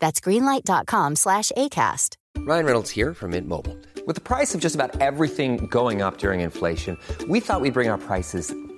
That's greenlight.com slash ACAST. Ryan Reynolds here from Mint Mobile. With the price of just about everything going up during inflation, we thought we'd bring our prices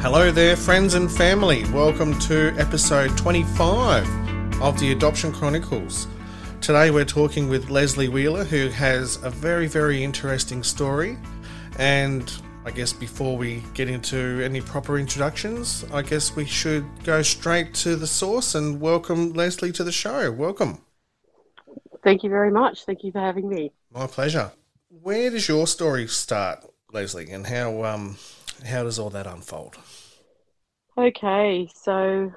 Hello there, friends and family. Welcome to episode 25 of the Adoption Chronicles. Today we're talking with Lesley Wheeler, who has a very, very interesting story. And I guess before we get into any proper introductions, I guess we should go straight to the source and welcome Lesley to the show. Welcome. Thank you very much. Thank you for having me. My pleasure. Where does your story start, Lesley, and how um how does all that unfold? Okay, so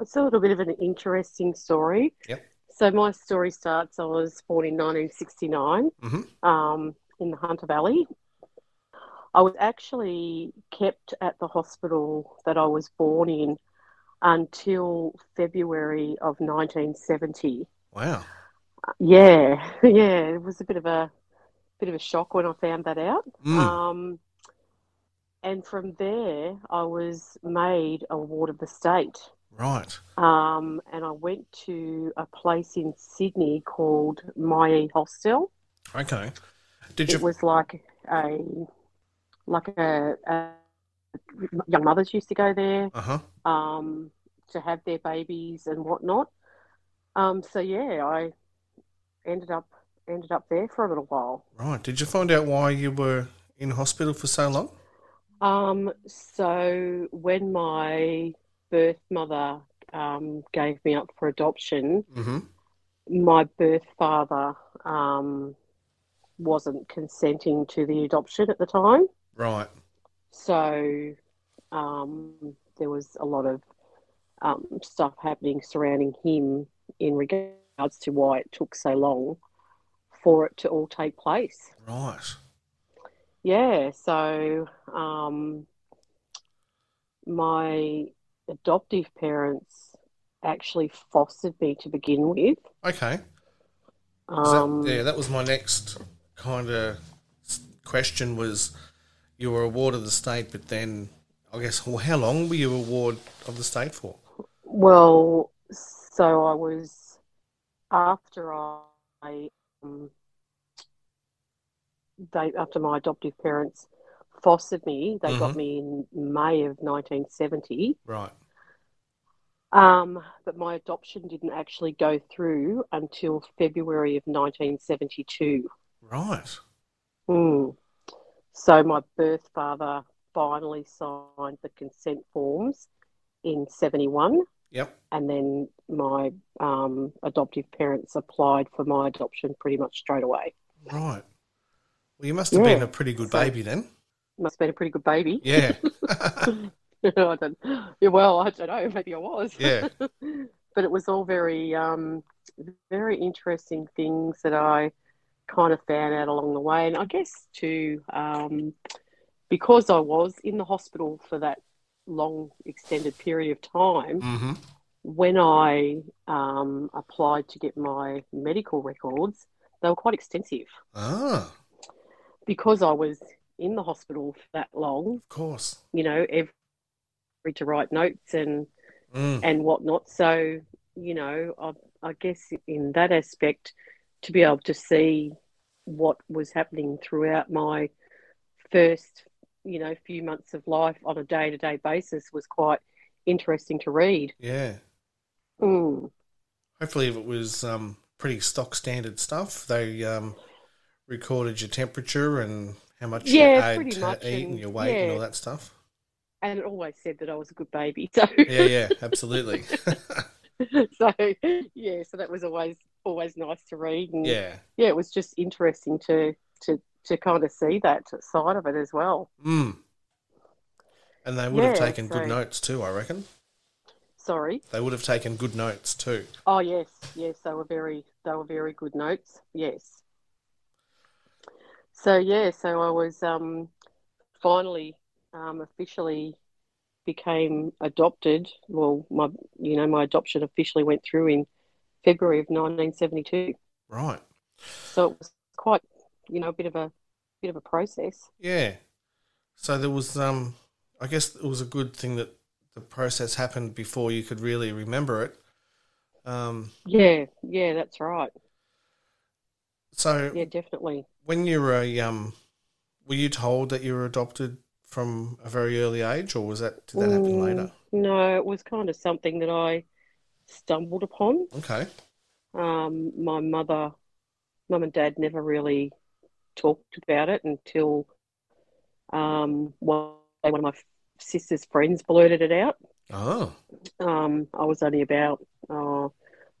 it's a little bit of an interesting story. Yep. So my story starts. I was born in 1969 Mhm. um, in the Hunter Valley. I was actually kept at the hospital that I was born in until February of 1970. Wow. Yeah, yeah, it was a bit of a bit of a shock when I found that out. Mm. Um, and from there, I was made a ward of the state. Right. Um, and I went to a place in Sydney called Myee Hostel. Okay. Did It was like a like a, a young mothers used to go there Uh huh. um, to have their babies and whatnot. Um, so yeah, I ended up ended up there for a little while. Right. Did you find out why you were in hospital for so long? Um, so when my birth mother um, gave me up for adoption, Mm-hmm. my birth father um, wasn't consenting to the adoption at the time. Right. So um, there was a lot of um, stuff happening surrounding him in regards to why it took so long for it to all take place. Right. Yeah, so um, my adoptive parents actually fostered me to begin with. Okay. Is that- Um, yeah, that was my next kind of question. Was you were a ward of the state, but then I guess well, how long were you a ward of the state for? Well, so I was after I um, they after my adoptive parents fostered me. They got Mhm. me in May of 1970. Right. Um, but my adoption didn't actually go through until February of 1972. Right. Hmm. So my birth father finally signed the consent forms in 71, Yep. and then my um, adoptive parents applied for my adoption pretty much straight away. Right. Well, you must have Yeah. been a pretty good So- baby then. Must have been a pretty good baby. Yeah. I don't, well, I don't know. Maybe I was. Yeah. but it was all very, um, very interesting things that I kind of found out along the way. And I guess too, um, because I was in the hospital for that long extended period of time, Mm-hmm. when I um, applied to get my medical records, they were quite extensive. Ah, Because I was in the hospital for that long, of course. you know, every to write notes and Mm. and whatnot. So, you know, I, I guess in that aspect, to be able to see what was happening throughout my first, you know, few months of life on a day to day basis was quite interesting to read. Yeah. Mm. Hopefully, it was um, pretty stock standard stuff, they um, recorded your temperature and how much you ate to much, eat and and- your weight and all that stuff. And it always said that I was a good baby. So, Yeah, yeah, absolutely. so yeah, so that was always always nice to read. And yeah. yeah, it was just interesting to to to kind of see that side of it as well. Mm. And they would have Yeah, taken good notes too, I reckon. Sorry. They would have taken good notes too. Oh yes, yes, they were very they were very good notes. Yes. So yeah, so I was um, finally um, officially became adopted. Well, my you know my adoption officially went through in February of 1972. Right. So it was quite you know a bit of a bit of a process. Yeah. So there was, um, I guess it was a good thing that the process happened before you could really remember it. Um, Yeah, yeah, that's right. so Yeah, definitely. When you were a, um, were you told that you were adopted from a very early age, or was that did that happen Mm, later? No, it was kind of something that I stumbled upon. Okay. Um, my mother, mum and dad never really talked about it until um, one one of my sister's friends blurted it out. Oh. Um, I was only about, uh, I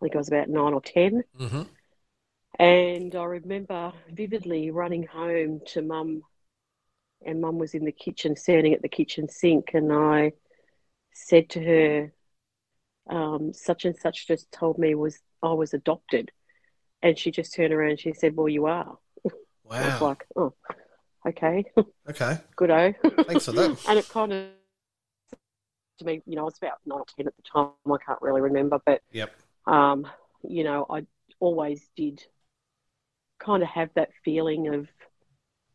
think I was about nine or ten, Mm-hmm. And I remember vividly running home to mum, and mum was in the kitchen, standing at the kitchen sink, and I said to her, um, "Such and such just told me was I was adopted," and she just turned around and she said, "Well, you are." I was Wow. like, "Oh, okay, Okay. good oh." Thanks for that. and it kind of to me, you know, I was about nine or ten at the time. I can't really remember, but Yep. um, you know, I always did kind of have that feeling of,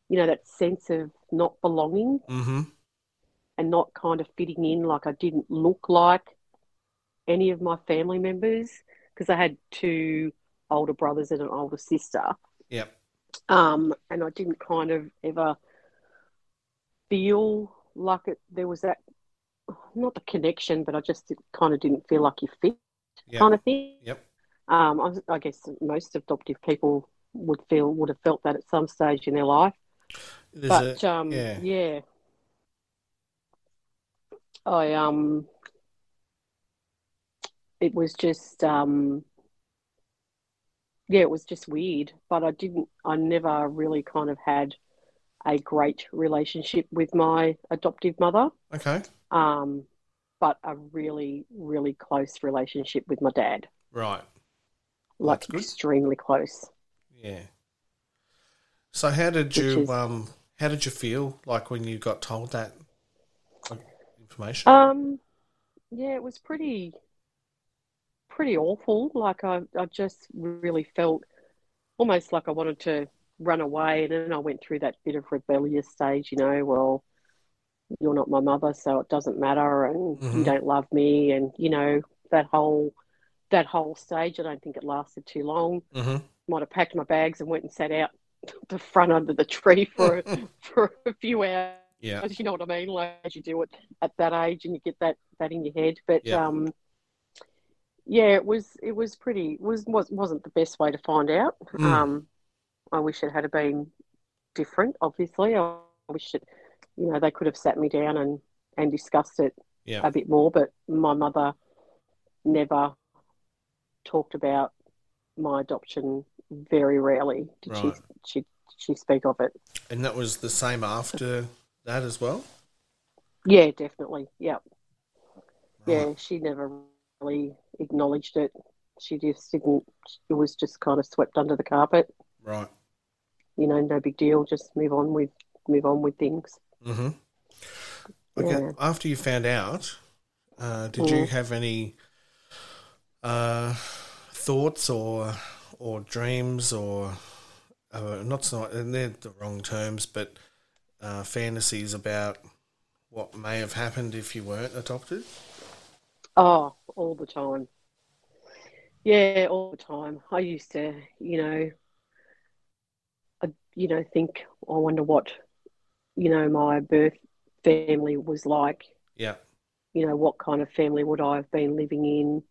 you know, that sense of not belonging Mm-hmm. and not kind of fitting in. Like I didn't look like any of my family members because I had two older brothers and an older sister. Yep. Um, and I didn't kind of ever feel like it, there was that, not the connection, but I just kind of didn't feel like you fit Yep. kind of thing. Yep. Um, I, I guess most adoptive people would feel would have felt that at some stage in their life. There's but a, um, yeah. yeah, I um, it was just um, yeah, it was just weird. But I didn't, I never really kind of had a great relationship with my adoptive mother. Okay. Um, but a really, really close relationship with my dad, Right. like extremely close. Yeah. So how did you is- um how did you feel like when you got told that information? Um, yeah, it was pretty, pretty awful. Like I, I just really felt almost like I wanted to run away, and then I went through that bit of rebellious stage. You know, well, you're not my mother, so it doesn't matter, and you Mhm. don't love me, and you know that whole, that whole stage. I don't think it lasted too long. mm-hmm. Might have packed my bags and went and sat out the front under the tree for for a few hours. Yeah. You know what I mean? Like as you do it at that age, and you get that that in your head. But Yeah. um, yeah, it was it was pretty was was wasn't the best way to find out. Mm. Um, I wish it had been different. Obviously, I wish it. You know, they could have sat me down and and discussed it Yeah. a bit more. But my mother never talked about my adoption. Very rarely did Right. she she she speak of it. And that was the same after that as well? Yeah, definitely. Yeah. Right. Yeah, she never really acknowledged it. She just didn't, it was just kind of swept under the carpet. Right. you know, no big deal. Just move on with move on with things. Mm-hmm. Okay. Yeah. After you found out, uh, did you Mm. have any uh, thoughts or or dreams or uh, not so and they're the wrong terms, but uh, fantasies about what may have happened if you weren't adopted? Oh, all the time. Yeah, all the time. I used to, you know, I, you know, think, I wonder what, you know, my birth family was like. Yeah. You know, what kind of family would I have been living in?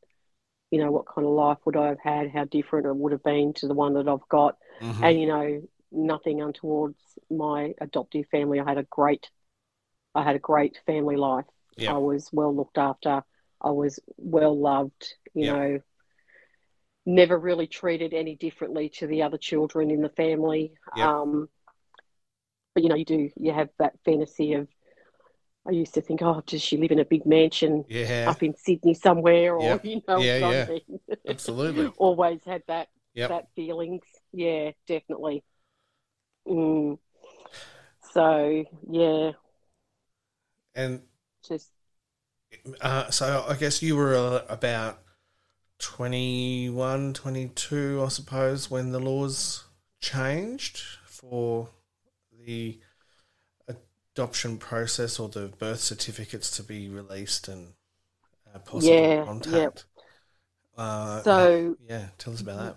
You know, what kind of life would I have had? How different it would have been to the one that I've got. Mhm. And, you know, nothing untowards my adoptive family. I had a great, I had a great family life. Yeah. I was well looked after. I was well loved, you Yeah. know, never really treated any differently to the other children in the family. Yeah. Um, but, you know, you do, you have that fantasy of, I used to think, oh, does she live in a big mansion Yeah. up in Sydney somewhere? Or, Yep. you know, Yeah, yeah. something. Absolutely. Always had that, Yep. that feelings. Yeah, definitely. Mm. So, yeah, And just uh, so I guess you were uh, about 21, 22, I suppose, when the laws changed for the adoption process or the birth certificates to be released and uh, possible Yeah, contact. Uh, So- yeah, tell us about that.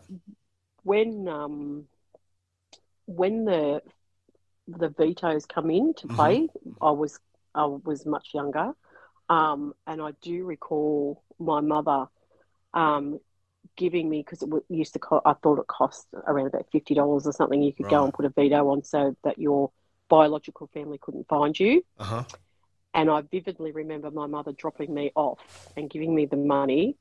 when um when the the vetoes come in to Mhm. play, I was I was much younger, um, and I do recall my mother um, giving me because it used to co- I thought it cost around about fifty dollars or something. You could go and put a veto on so that your biological family couldn't find you. Uh huh. And I vividly remember my mother dropping me off and giving me the money.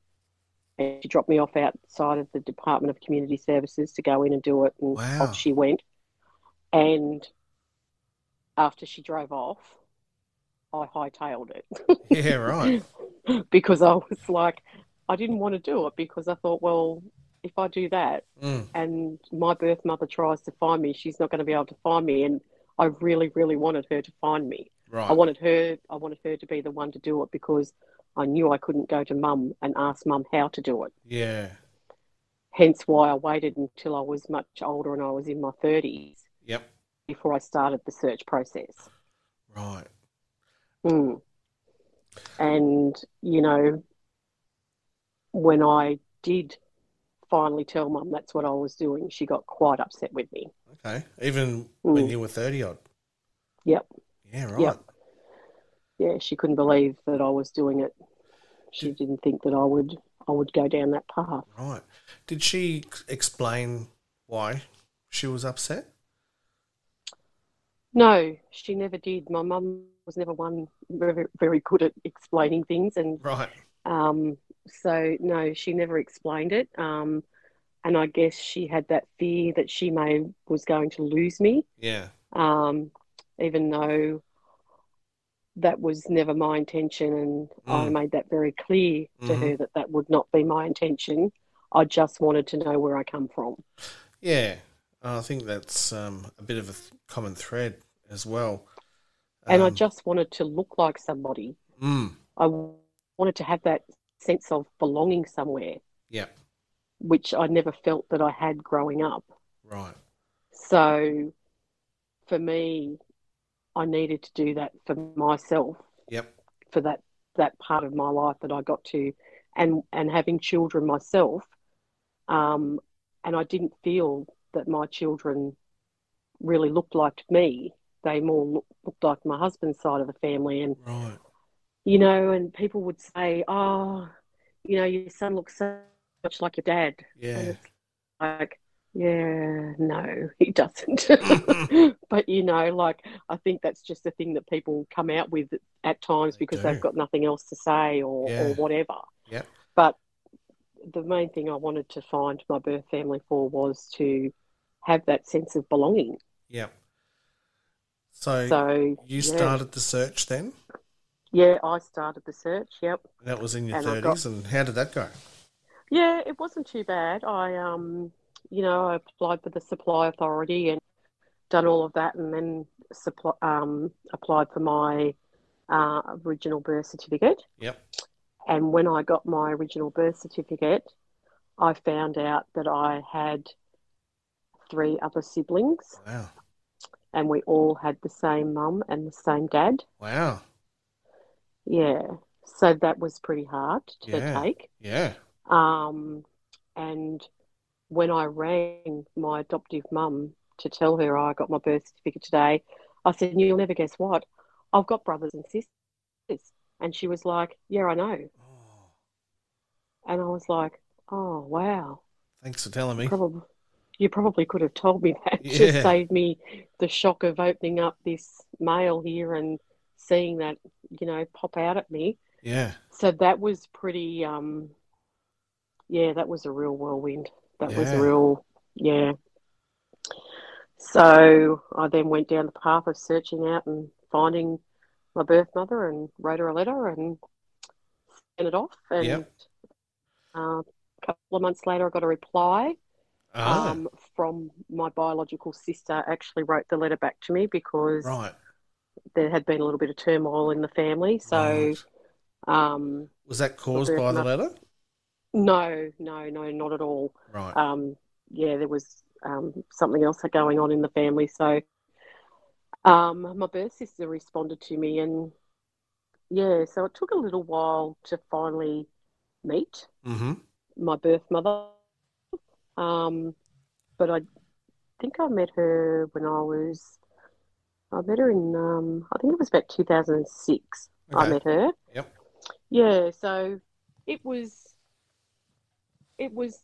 And she dropped me off outside of the Department of Community Services to go in and do it. And Wow. off she went. And after she drove off, I hightailed it Yeah, right. because I was like, I didn't want to do it because I thought, well, if I do that Mm, and my birth mother tries to find me, she's not going to be able to find me. And I really, really wanted her to find me. right. I wanted her. I wanted her to be the one to do it because I knew I couldn't go to mum and ask mum how to do it. yeah. Hence why I waited until I was much older and I was in my thirties Yep. before I started the search process. Right. Mm. And you know, when I did finally tell mum that's what I was doing, she got quite upset with me. Okay. Even when Mm. you were 30 odd. Yep. Yeah, right. Yep. Yeah, she couldn't believe that I was doing it. She didn't think that I would I would go down that path. Right. Did she explain why she was upset? No, she never did. My mum was never one very, very good at explaining things, and Right. um, so no, she never explained it. Um, and I guess she had that fear that she may was going to lose me, Yeah. um, even though that was never my intention, and I Mm. made that very clear to Mhm. her that that would not be my intention. I just wanted to know where I come from. Yeah. I think that's um, a bit of a th- common thread as well. And I Um, just wanted to look like somebody. Mm, I wanted to have that sense of belonging somewhere, yeah. which I never felt that I had growing up. Right. So for me, I needed to do that for myself, Yep. for that, that part of my life that I got to, and, and having children myself. Um, and I didn't feel that my children really looked like me. They more look, looked like my husband's side of the family. And Right. You know, and people would say, "Oh, you know, your son looks so much like your dad." Yeah. like, yeah, no, he doesn't. but you know, like I think that's just a thing that people come out with at times They because do. they've got nothing else to say or, Yeah. or whatever. Yep. But the main thing I wanted to find my birth family for was to have that sense of belonging. Yeah. So, So you yeah. started the search then? Yeah, I started the search. Yep. That was in your 30s, got- and how did that go? Yeah, it wasn't too bad. I, um, you know, I applied for the supply authority, and done all of that and then supply, um, applied for my uh, original birth certificate. Yep. And when I got my original birth certificate, I found out that I had three other siblings, Wow. and we all had the same mum and the same dad. Wow. Yeah, so that was pretty hard to Yeah. take. Yeah. Um, and when I rang my adoptive mum to tell her I got my birth certificate today, I said, "You'll never guess what? I've got brothers and sisters." And she was like, "Yeah, I know." And I was like, "Oh, wow." Thanks for telling me. Probably, you probably could have told me that. Yeah. Just saved me the shock of opening up this mail here and seeing that, you know, pop out at me. Yeah. So that was pretty, um, yeah, that was a real whirlwind. That was Yeah. a real, yeah. So I then went down the path of searching out and finding my birth mother and wrote her a letter and sent it off. And Yep. uh, a couple of months later, I got a reply Ah, um, from my biological sister. Actually, wrote the letter back to me because right. There had been a little bit of turmoil in the family. So, Right. um, Was that caused by the letter? no, no, no, not at all. Right. Um, yeah, there was um, something else going on in the family. So, um, my birth sister responded to me, and yeah, so it took a little while to finally meet mm-hmm. my birth mother. Um, but I think I met her when I was, I met her in, um, I think it was about 2006. I met her. Yep. Yeah, so it was, it was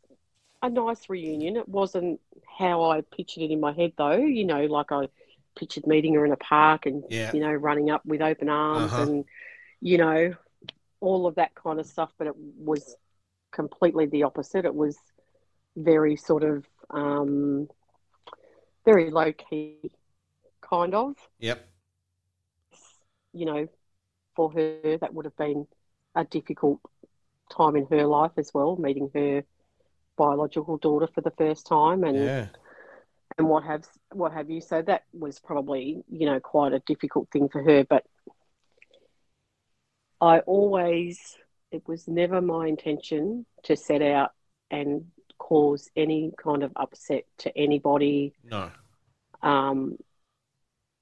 a nice reunion. It wasn't how I pictured it in my head, though. You know, like I pictured meeting her in a park and Yeah. you know running up with open arms Uh-huh. and you know all of that kind of stuff. But it was completely the opposite. It was very sort of um, very low key, kind of. Yep. You know, for her that would have been a difficult time in her life as well, meeting her biological daughter for the first time and Yeah. and what have what have you. So that was probably you know quite a difficult thing for her. But I always it was never my intention to set out and cause any kind of upset to anybody No. um,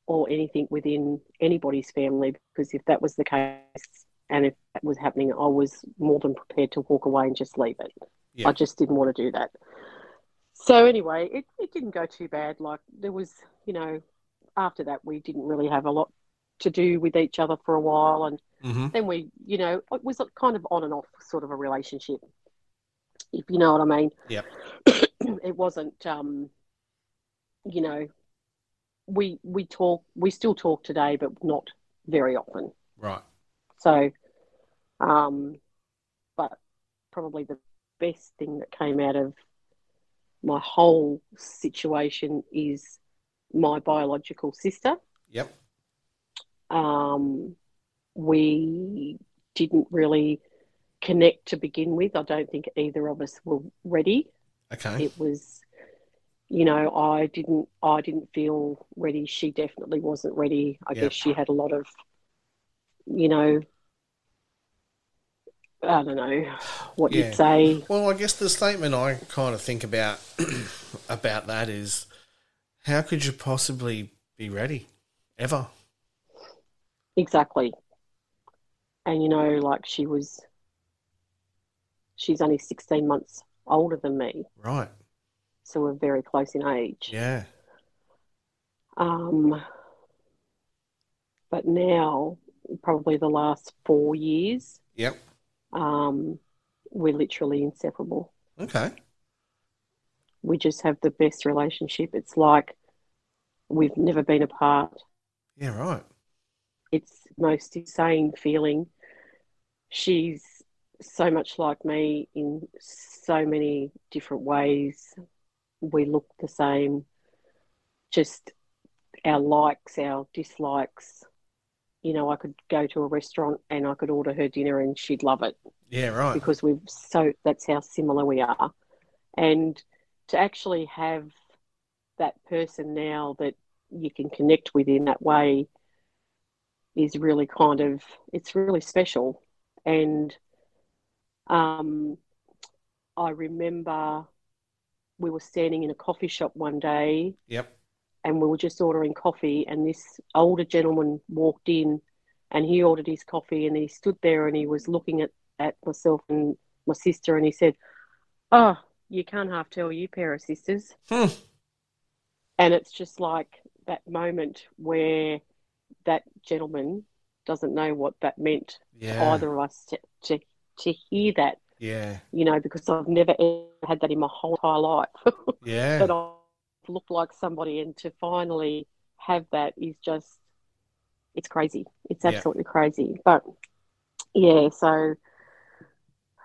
or anything within anybody's family because if that was the case and if that was happening, I was more than prepared to walk away and just leave it. Yeah. I just didn't want to do that. So anyway, it, it didn't go too bad. Like there was, you know, after that we didn't really have a lot to do with each other for a while, and Mm-hmm. then we, you know, it was a kind of on and off sort of a relationship, if you know what I mean. Yeah. it wasn't, um, you know, we we talk, we still talk today, but not very often. Right. So, um, but probably the best thing that came out of my whole situation is my biological sister. Yep. Um, we didn't really connect to begin with. I don't think either of us were ready. Okay. It was, you know, I didn't, I didn't feel ready. She definitely wasn't ready. I guess she had a lot of, you know, I don't know what Yeah. you'd say. Well, I guess the statement I kind of think about about that is, how could you possibly be ready, ever? Exactly. And you know, like she was, she's only 16 months older than me. Right. So we're very close in age. Yeah. Um, but now, probably the last four years, Yep. um, we're literally inseparable. Okay. We just have the best relationship. It's like we've never been apart. Yeah. Right. It's most insane feeling. She's so much like me in so many different ways. We look the same. Just our likes, our dislikes. You know, I could go to a restaurant and I could order her dinner and she'd love it Yeah. Right. because we've so that's how similar we are. And to actually have that person now that you can connect with in that way is really kind of it's really special and um, I remember we were standing in a coffee shop one day Yep. and we were just ordering coffee and this older gentleman walked in and he ordered his coffee and he stood there and he was looking at, at myself and my sister and he said oh you can't half tell you pair of sisters Hmm. and it's just like that moment where that gentleman doesn't know what that meant to Yeah. either of us to, to, to hear that Yeah. you know because i've never ever had that in my whole entire life Yeah. that I look like somebody, and to finally have that is just, it's crazy. It's Yeah. absolutely crazy. But yeah, so,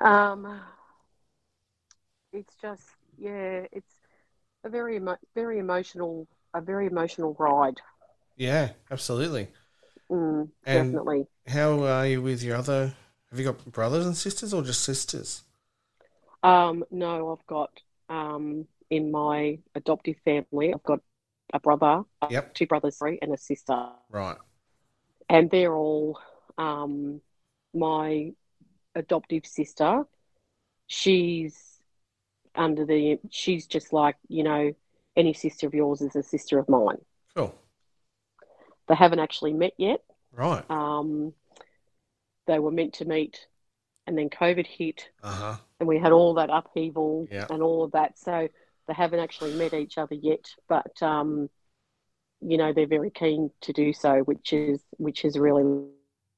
um, it's just, yeah, it's a very, emo- very emotional, a very emotional ride. Yeah. Absolutely. Mm, definitely. How are you with your other? Have you got brothers and sisters or just sisters? Um, no, I've got um, in my adoptive family, I've got a brother, Yep. two brothers, sorry, and a sister. Right. and they're all um, my adoptive sister. She's under the. She's just like you know, any sister of yours is a sister of mine. Cool. They haven't actually met yet. Right. Um, they were meant to meet, and then COVID hit, Uh huh. and we had all that upheaval Yeah. and all of that. So they haven't actually met each other yet, but um, you know they're very keen to do so, which is which is really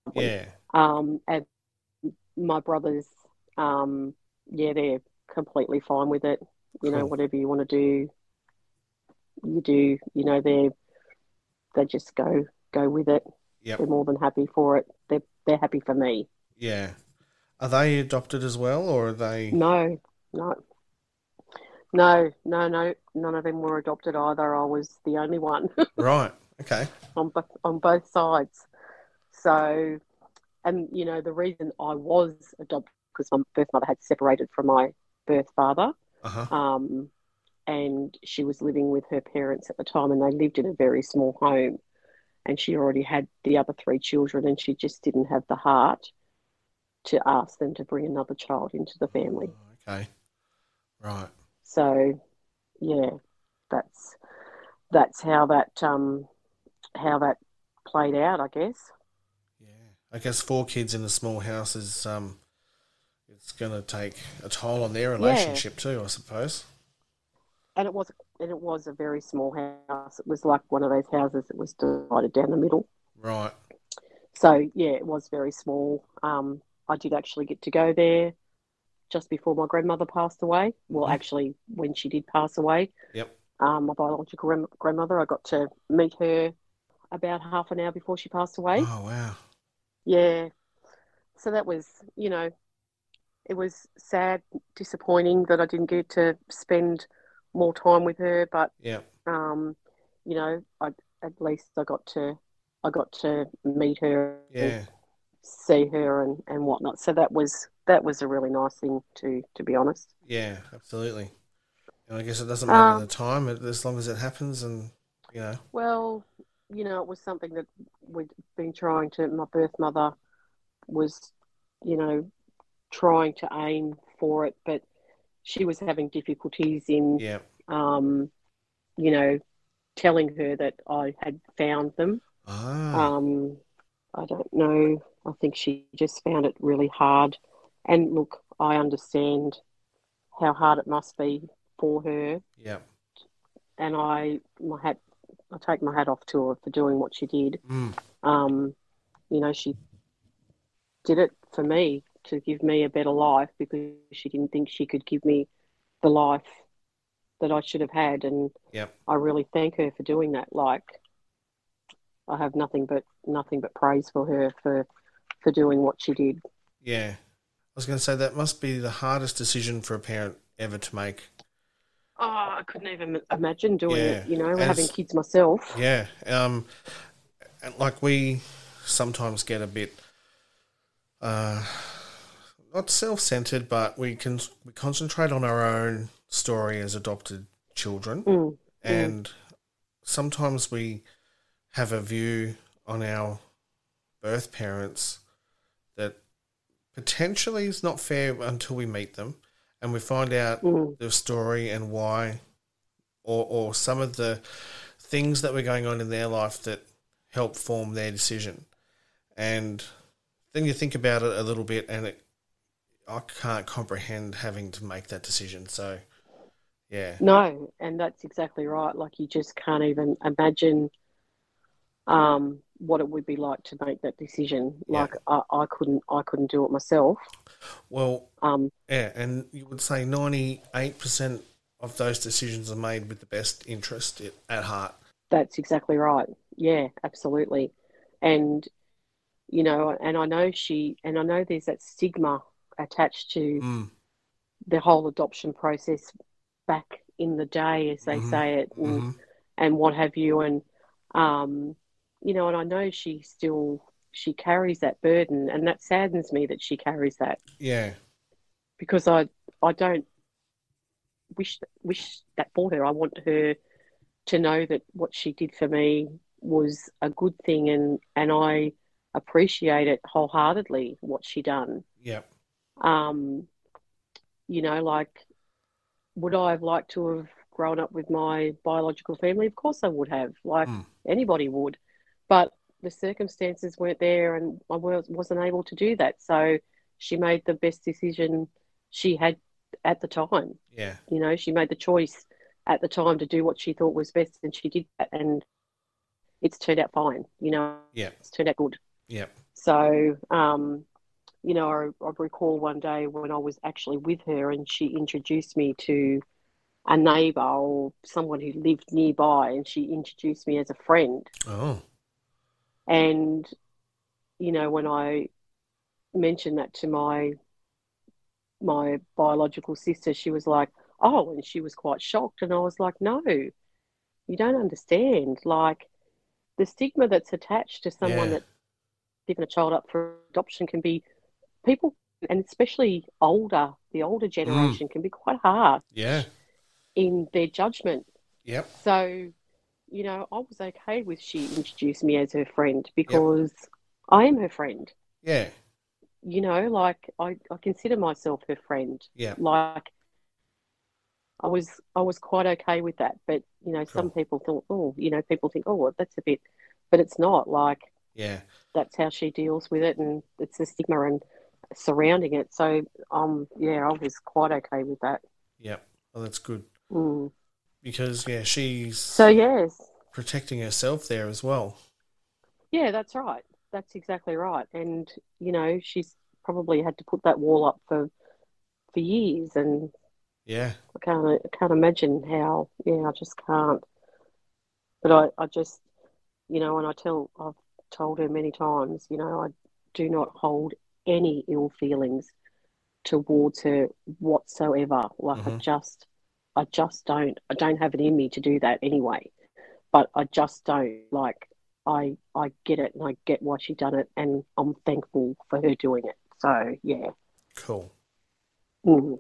lovely. Yeah. Um, and my brothers, um, yeah, they're completely fine with it. You know, whatever you want to do, you do. You know, they they just go go with it. Yep. They're more than happy for it. They're they're happy for me. Yeah. Are they adopted as well, or are they? No, no, no, no, no. None of them were adopted either. I was the only one. Right. Okay. on bo- on both sides. So, and you know, the reason I was adopted because my birth mother had separated from my birth father, Uh huh. um, and she was living with her parents at the time, and they lived in a very small home, and she already had the other three children, and she just didn't have the heart to ask them to bring another child into the family. Okay. Right. So, yeah, that's that's how that um, how that played out, I guess. Yeah. I guess four kids in a small house is um, it's going to take a toll on their relationship too, I suppose. And it was and it was a very small house. It was like one of those houses that was divided down the middle. Right. So yeah, it was very small. Um, I did actually get to go there just before my grandmother passed away. Well, Mhm. actually, when she did pass away, Yep. um, my biological grand- grandmother, I got to meet her about half an hour before she passed away. Oh wow. Yeah. So that was, you know, it was sad, disappointing that I didn't get to spend more time with her, but Yep. um, you know, I at least I got to I got to meet her, Yeah. see her, and and whatnot. So that was that was a really nice thing to to be honest. Yeah. Absolutely. And I guess it doesn't matter Um, the time, as long as it happens, and you know. Well, you know, it was something that we'd been trying to. My birth mother was, you know, trying to aim for it, but she was having difficulties in, Yeah. um, you know, telling her that I had found them. Ah. Um, I don't know. I think she just found it really hard. And look, I understand how hard it must be for her. Yep. And I, my hat, I take my hat off to her for doing what she did. Mm. Um, you know, she did it for me to give me a better life because she didn't think she could give me the life that I should have had. And Yep. I really thank her for doing that. Like, I have nothing but nothing but praise for her for for doing what she did. Yeah. I was going to say that must be the hardest decision for a parent ever to make. Oh, I couldn't even imagine doing Yeah, it. You know, as- having kids myself. Yeah. Um, and like we sometimes get a bit, uh, not self-centered, but we can we concentrate on our own story as adopted children, Mm, and sometimes we have a view on our birth parents that potentially is not fair until we meet them and we find out Mm. the story and why or or some of the things that were going on in their life that help form their decision. And then you think about it a little bit and it I can't comprehend having to make that decision. So yeah. No, and that's exactly right. Like you just can't even imagine um, what it would be like to make that decision. Yeah. Like I, I couldn't, I couldn't do it myself. Well, Um, Yeah, and you would say 98% of those decisions are made with the best interest at heart. that's exactly right. Yeah, absolutely. And you know, and I know she, and I know there's that stigma attached to Mm, the whole adoption process back in the day, as they Mhm. say it, and, mhm. and what have you. And, um, you know, and I know she still, she carries that burden and that saddens me that she carries that Yeah, because I, I don't wish, wish that for her. I want her to know that what she did for me was a good thing and, and I appreciate it wholeheartedly, what she done. yep, Um, you know, like, would I have liked to have grown up with my biological family? Of course I would have, like Mm. anybody would. But the circumstances weren't there and I was, wasn't able to do that. So she made the best decision she had at the time. yeah, You know, she made the choice at the time to do what she thought was best and she did that. And it's turned out fine. You know, yeah, it's turned out good. Yeah. So, um, you know, I, I recall one day when I was actually with her and she introduced me to a neighbour or someone who lived nearby and she introduced me as a friend. oh, And, you know, when I mentioned that to my my biological sister, she was like, Oh, and she was quite shocked. And I was like, No, you don't understand. Like the stigma that's attached to someone Yeah. that's given a child up for adoption can be people and especially older, the older mm. generation can be quite hard yeah, in their judgment. yep, So, you know, I was okay with she introduced me as her friend because I am her friend. yeah, You know, like I, I consider myself her friend. yeah, Like I was I was quite okay with that. But, you know, some people thought, oh, you know, people think, oh, well, that's a bit but it's not. Like yeah, that's how she deals with it and it's the stigma and surrounding it. So um yeah, I was quite okay with that. yep. Well, that's good Mm. because, yeah, she's So yes. protecting herself there as well. Yeah, that's right. That's exactly right. And you know, she's probably had to put that wall up for for years, and Yeah, I can't I can't imagine how. Yeah, I just can't. But I I just you know, and I tell I've told her many times, you know, I do not hold any ill feelings towards her whatsoever. Like I Mhm. just I just don't I don't have it in me to do that anyway. But I just don't like I I get it and I get why she done it and I'm thankful for her doing it. So yeah. cool. Mm.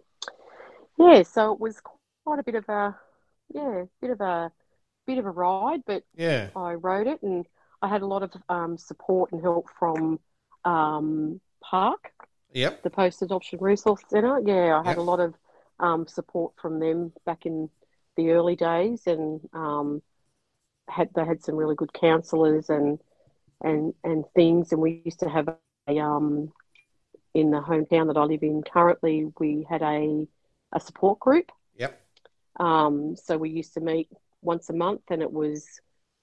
Yeah, so it was quite a bit of a yeah, bit of a bit of a ride, but Yeah, I wrote it and I had a lot of um, support and help from um, PARC, yep, the Post Adoption Resource Centre. Yeah, I had Yep. a lot of um, support from them back in the early days, and um, had they had some really good counsellors and and and things. And we used to have a um, in the hometown that I live in currently. We had a a support group. yep, Um, so we used to meet once a month, and it was,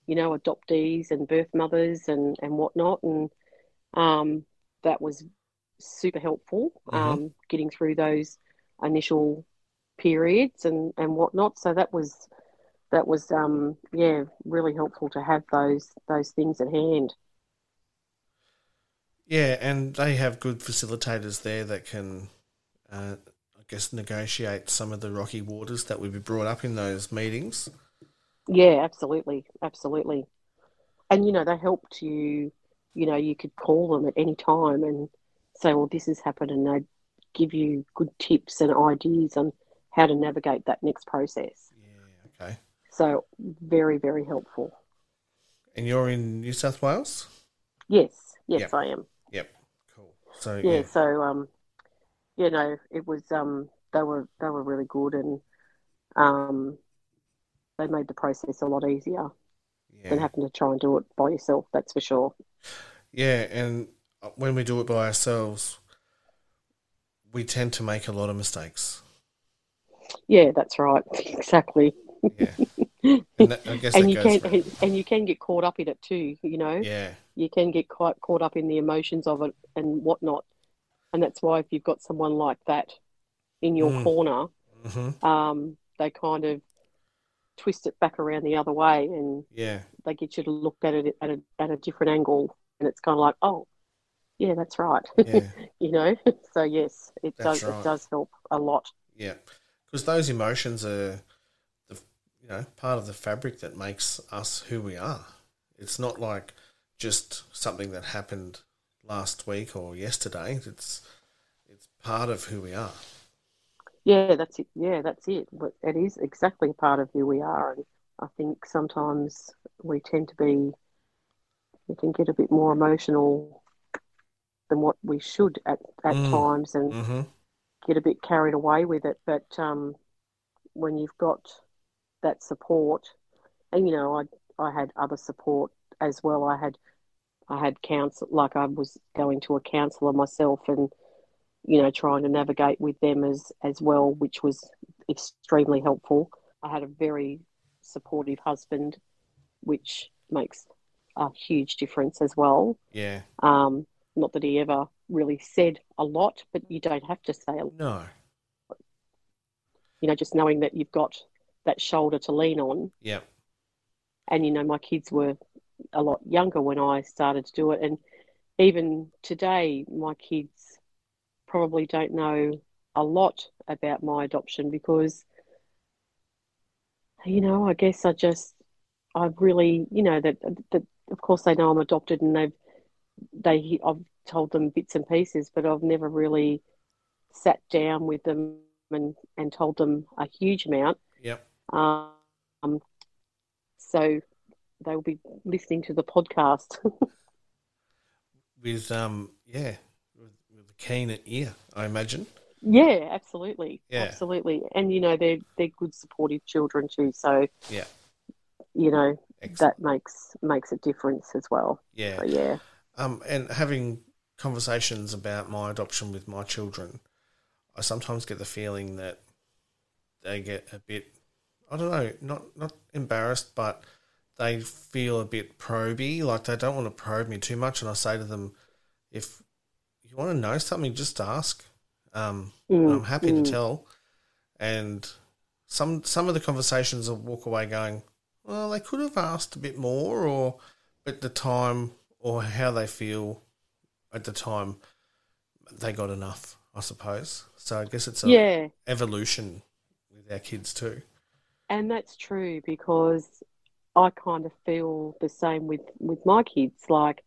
you know, adoptees and birth mothers and and whatnot, and um, that was super helpful. Mhm. Um, getting through those initial periods and and whatnot. So that was that was um, yeah really helpful to have those those things at hand. yeah, and they have good facilitators there that can, uh, I guess, negotiate some of the rocky waters that would be brought up in those meetings. Yeah, absolutely, absolutely. And you know, they helped you. You know, you could call them at any time and say, "Well, this has happened," and they'd give you good tips and ideas on how to navigate that next process. Yeah, okay. So very, very helpful. And you're in New South Wales? Yes, yes, Yep. I am. Yep. Cool. So Yeah, yeah. so um, you know, it was um, they were they were really good, and um, they made the process a lot easier than having to try and do it by yourself. That's for sure. Yeah, and uh, when we do it by ourselves, we tend to make a lot of mistakes. Yeah, that's right. Exactly. Yeah. And that, I guess and you can for- and you can get caught up in it too. You know, Yeah. you can get quite caught up in the emotions of it and whatnot. And that's why if you've got someone like that in your Mm. corner, hmm um, they kind of twist it back around the other way and Yeah. they get you to look at it at a, at a different angle. And it's kind of like, oh, yeah, that's right. Yeah. you know, so yes, it That's does right. it does help a lot. Yeah. Because those emotions are, the you know, part of the fabric that makes us who we are. It's not like just something that happened last week or yesterday. It's it's part of who we are. Yeah, that's it. Yeah, that's it. But it is exactly a part of who we are, and I think sometimes we tend to be, we can get a bit more emotional than what we should at at Mm. times, and hmm get a bit carried away with it. But um, when you've got that support, and you know, I I had other support as well. I had I had counsel, like I was going to a counsellor myself, and you know, trying to navigate with them as as well, which was extremely helpful. I had a very supportive husband, which makes a huge difference as well. Yeah. Um, not that he ever really said a lot, but you don't have to say a lot. No. You know, just knowing that you've got that shoulder to lean on. Yeah. And, you know, my kids were a lot younger when I started to do it. And even today, my kids probably don't know a lot about my adoption because, you know, I guess I just, I really, you know, that, that of course they know I'm adopted and they've, they, I've told them bits and pieces, but I've never really sat down with them and, and told them a huge amount. Yep. Um, so they will be listening to the podcast. With um yeah, with, at ear, I imagine. yeah, absolutely, Yeah. absolutely. And you know they're they're good, supportive children too. So Yeah. you know Excellent. that makes makes a difference as well. Yeah. So, yeah, Um, and having conversations about my adoption with my children, I sometimes get the feeling that they get a bit, I don't know, not not embarrassed, but they feel a bit proby, like they don't want to probe me too much. And I say to them, if you want to know something, just ask. Um, Mm, I'm happy mm. to tell. And some some of the conversations will walk away going, well, they could have asked a bit more, or at the time, or how they feel at the time, they got enough, I suppose. So I guess it's a yeah. evolution with our kids too. And that's true because I kind of feel the same with, with my kids, like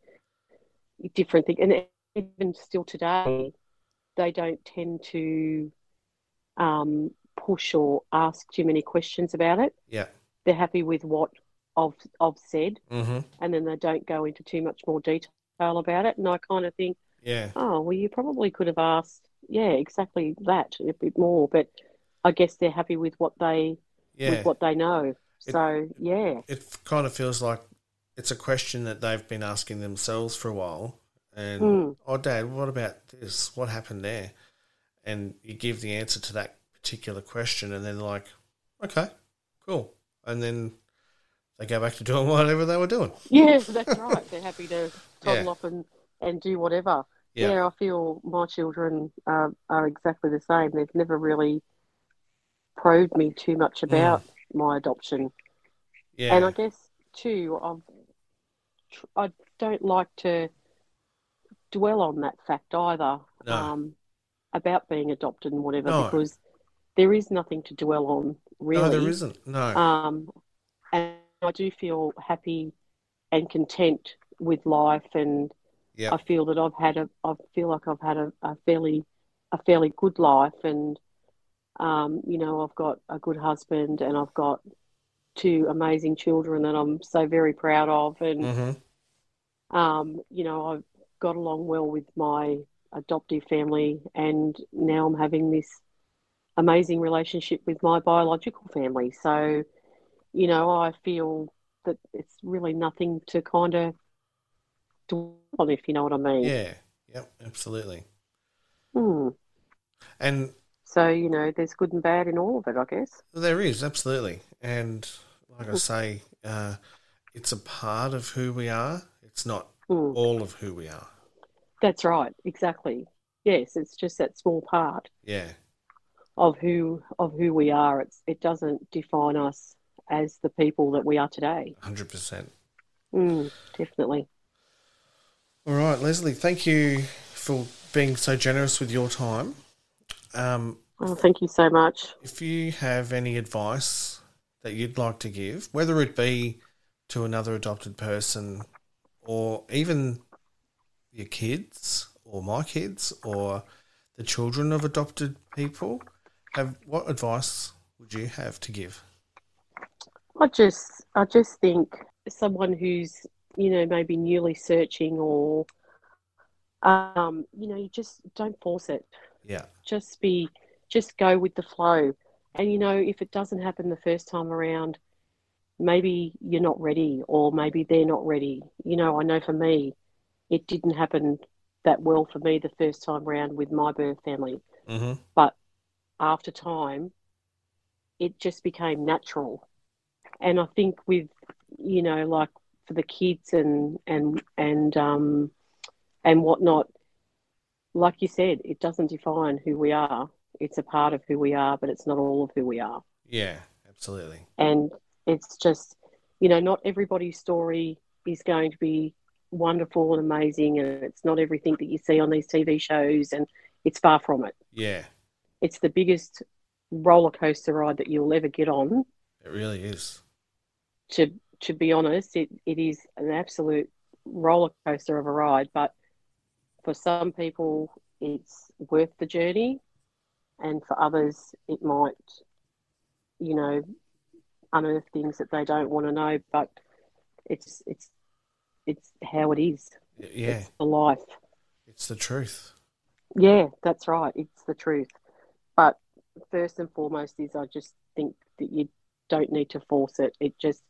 different thing. And even still today, they don't tend to um, push or ask too many questions about it. Yeah. They're happy with what I've, I've said, Mm-hmm. and then they don't go into too much more detail about it. And I kind of think, Yeah. oh, well, you probably could have asked, yeah, exactly that a bit more. But I guess they're happy with what they Yeah. with what they know. It- So yeah, it kind of feels like it's a question that they've been asking themselves for a while. And, Mm. oh, Dad, what about this? What happened there? And you give the answer to that particular question, and then, like, okay, cool. And then they go back to doing whatever they were doing. yeah, that's right. They're happy to toddle Yeah. off and, and do whatever. Yeah. Yeah. I feel my children are, are exactly the same. They've never really probed me too much about my adoption. Mm. Yeah. And I guess too, I've, tr- I don't like to dwell on that fact either No. um, about being adopted and whatever, No. because there is nothing to dwell on really. No, there isn't. No. Um, and I do feel happy and content with life, and yeah. I feel that I've had a, I feel like I've had a, a fairly, a fairly good life, and um, you know, I've got a good husband, and I've got two amazing children that I'm so very proud of, and Mm-hmm. um, you know, I've got along well with my adoptive family, and now I'm having this amazing relationship with my biological family. So, you know, I feel that it's really nothing to kind of dwell on, if you know what I mean. Yeah. Yep. Absolutely. Hmm. And So, you know, there's good and bad in all of it, I guess. There is absolutely, and like I say, uh, it's a part of who we are. It's not Hmm. all of who we are. That's right, exactly. Yes, it's just that small part Yeah, of who of who we are. It's it doesn't define us as the people that we are today. hundred percent. Mm, definitely. All right, Lesley. Thank you for being so generous with your time. Um, Oh, thank you so much. if you have any advice that you'd like to give, whether it be to another adopted person or even your kids or my kids or the children of adopted people, have what advice would you have to give? I just I just think someone who's you know maybe newly searching or um, you know you just don't force it. Yeah, Just be just go with the flow. And you know if it doesn't happen the first time around, maybe you're not ready or maybe they're not ready. You know I know for me, it didn't happen that well for me the first time around with my birth family. mm-hmm. but after time, it just became natural. And I think with you know, like for the kids and and and um and whatnot, like you said, it doesn't define who we are. It's a part of who we are, but it's not all of who we are. yeah, absolutely. And it's just, you know, not everybody's story is going to be wonderful and amazing, and it's not everything that you see on these TV shows, and it's far from it. Yeah, it's the biggest roller coaster ride that you'll ever get on. it really is. To to be honest, it, it is an absolute roller coaster of a ride. But for some people, it's worth the journey, and for others, it might, you know, unearth things that they don't want to know. But it's it's it's how it is. Yeah, It's the life. it's the truth. Yeah, that's right. It's the truth. But first and foremost is I just think that you don't need to force it. It just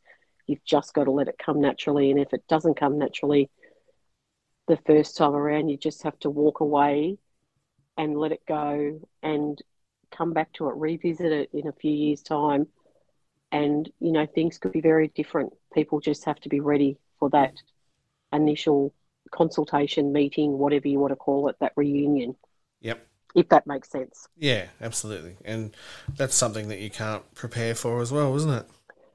you've just got to let it come naturally. And if it doesn't come naturally the first time around, you just have to walk away and let it go and come back to it, revisit it in a few years' time. And, you know, things could be very different. People just have to be ready for that initial consultation, meeting, whatever you want to call it, that reunion Yep. if that makes sense. Yeah, absolutely. And that's something that you can't prepare for as well, isn't it?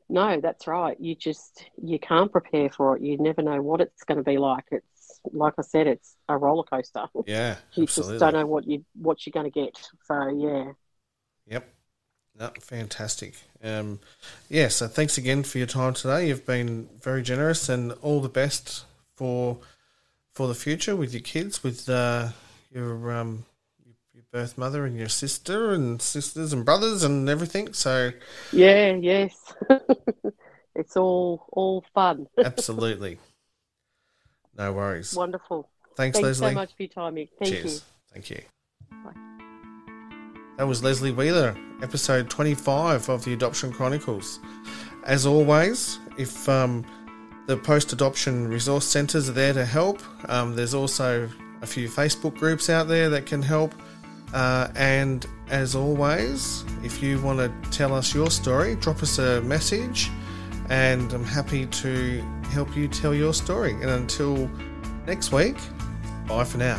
No, that's right. You just you can't prepare for it. You never know what it's going to be like. It's like I said, it's a roller coaster. Yeah, you absolutely. just don't know what you what you're going to get. So yeah, Yep. No, fantastic. Um, yeah, so thanks again for your time today. You've been very generous and all the best for for the future with your kids, with uh, your um, your birth mother and your sister and sisters and brothers and everything. So yeah, yes. it's all all fun. absolutely. no worries. Wonderful. Thanks, Thanks Lesley. so much for your time, Mick. Thank Cheers. you. Thank you. That was Lesley Wheeler, episode 25 of the Adoption Chronicles. As always, if um, the post adoption resource centres are there to help, um, there's also a few Facebook groups out there that can help. Uh, and as always, if you want to tell us your story, drop us a message, and I'm happy to help you tell your story. And until next week, bye for now.